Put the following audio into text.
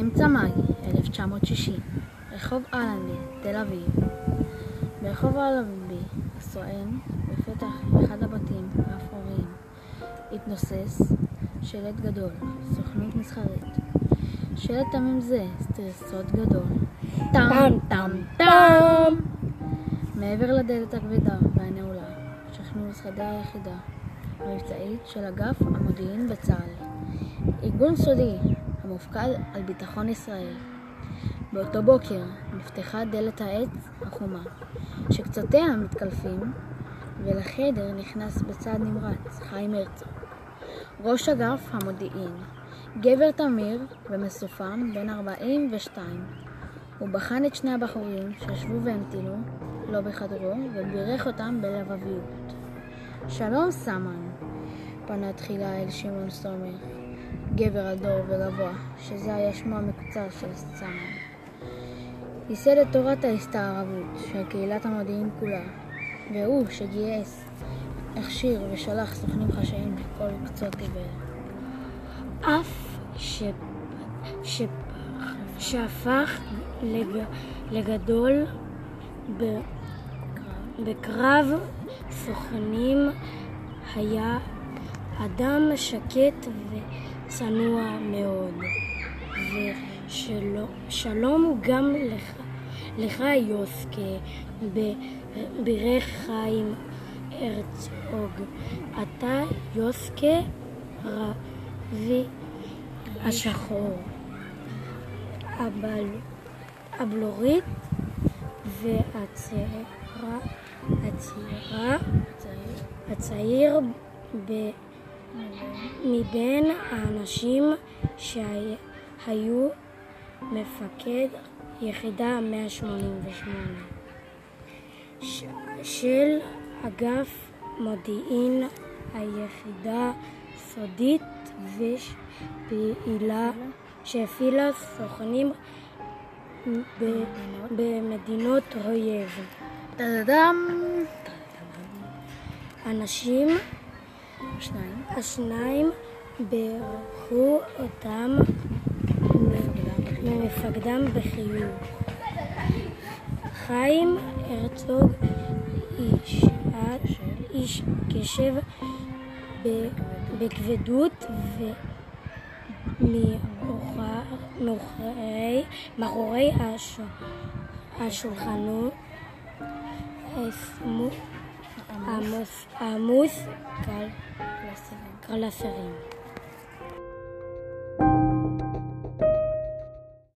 אמצע מאי 1960, רחוב אלנבי, תל אביב. ברחוב אלנבי הסואן, בפתח אחד הבתים האפרוריים, התנוסס שלט גדול, סוכנות מסחרית. שלט תמים זה, סוד גדול. טאם טאם טאם! מעבר לדלת הכבדה והנעולה, שכנו משרדי היחידה המבצעית של אגף המודיעין בצה"ל. ארגון סודי המופקד על ביטחון ישראל. באותו בוקר נפתחה דלת העץ החומה, שקצותיה מתקלפים, ולחדר נכנס בצעד נמרץ חיים הרצוג. ראש אגף המודיעין, גבר תמיר ומסופם בן 42. הוא בחן את שני הבחורים שישבו והמתינו לו בחדרו ובירך אותם בלבביות. שלום סמן, פנה תחילה אל שמעון סומך, גבר הדור וגבוה, שזה היה שמו המקוצר של סמן. ייסד את תורת ההסתערבות של קהילת המודיעין כולה, והוא שגייס, הכשיר ושלח סוכנים חשאיים לכל קצות תבל. אף ש... ש... שהפך לג... לגדול ב... בקרב סוכנים היה אדם שקט וצנוע מאוד. ושלום גם לך, לך יוסקה, בירך חיים הרצוג. אתה יוסקה רבי השחור, הבל, הבלורית והצעירה, הצעירה, הצעיר ב... מבין האנשים שהיו מפקד יחידה 188 של אגף מודיעין היחידה סודית ופעילה שהפעילה סוכנים במדינות אויב. אנשים שניים. השניים בירכו אותם ממפקדם בחיוך. חיים הרצוג איש, קשב בכבדות ומאחורי השולחנות Amos, Amos, Carl, Carl Lasserine.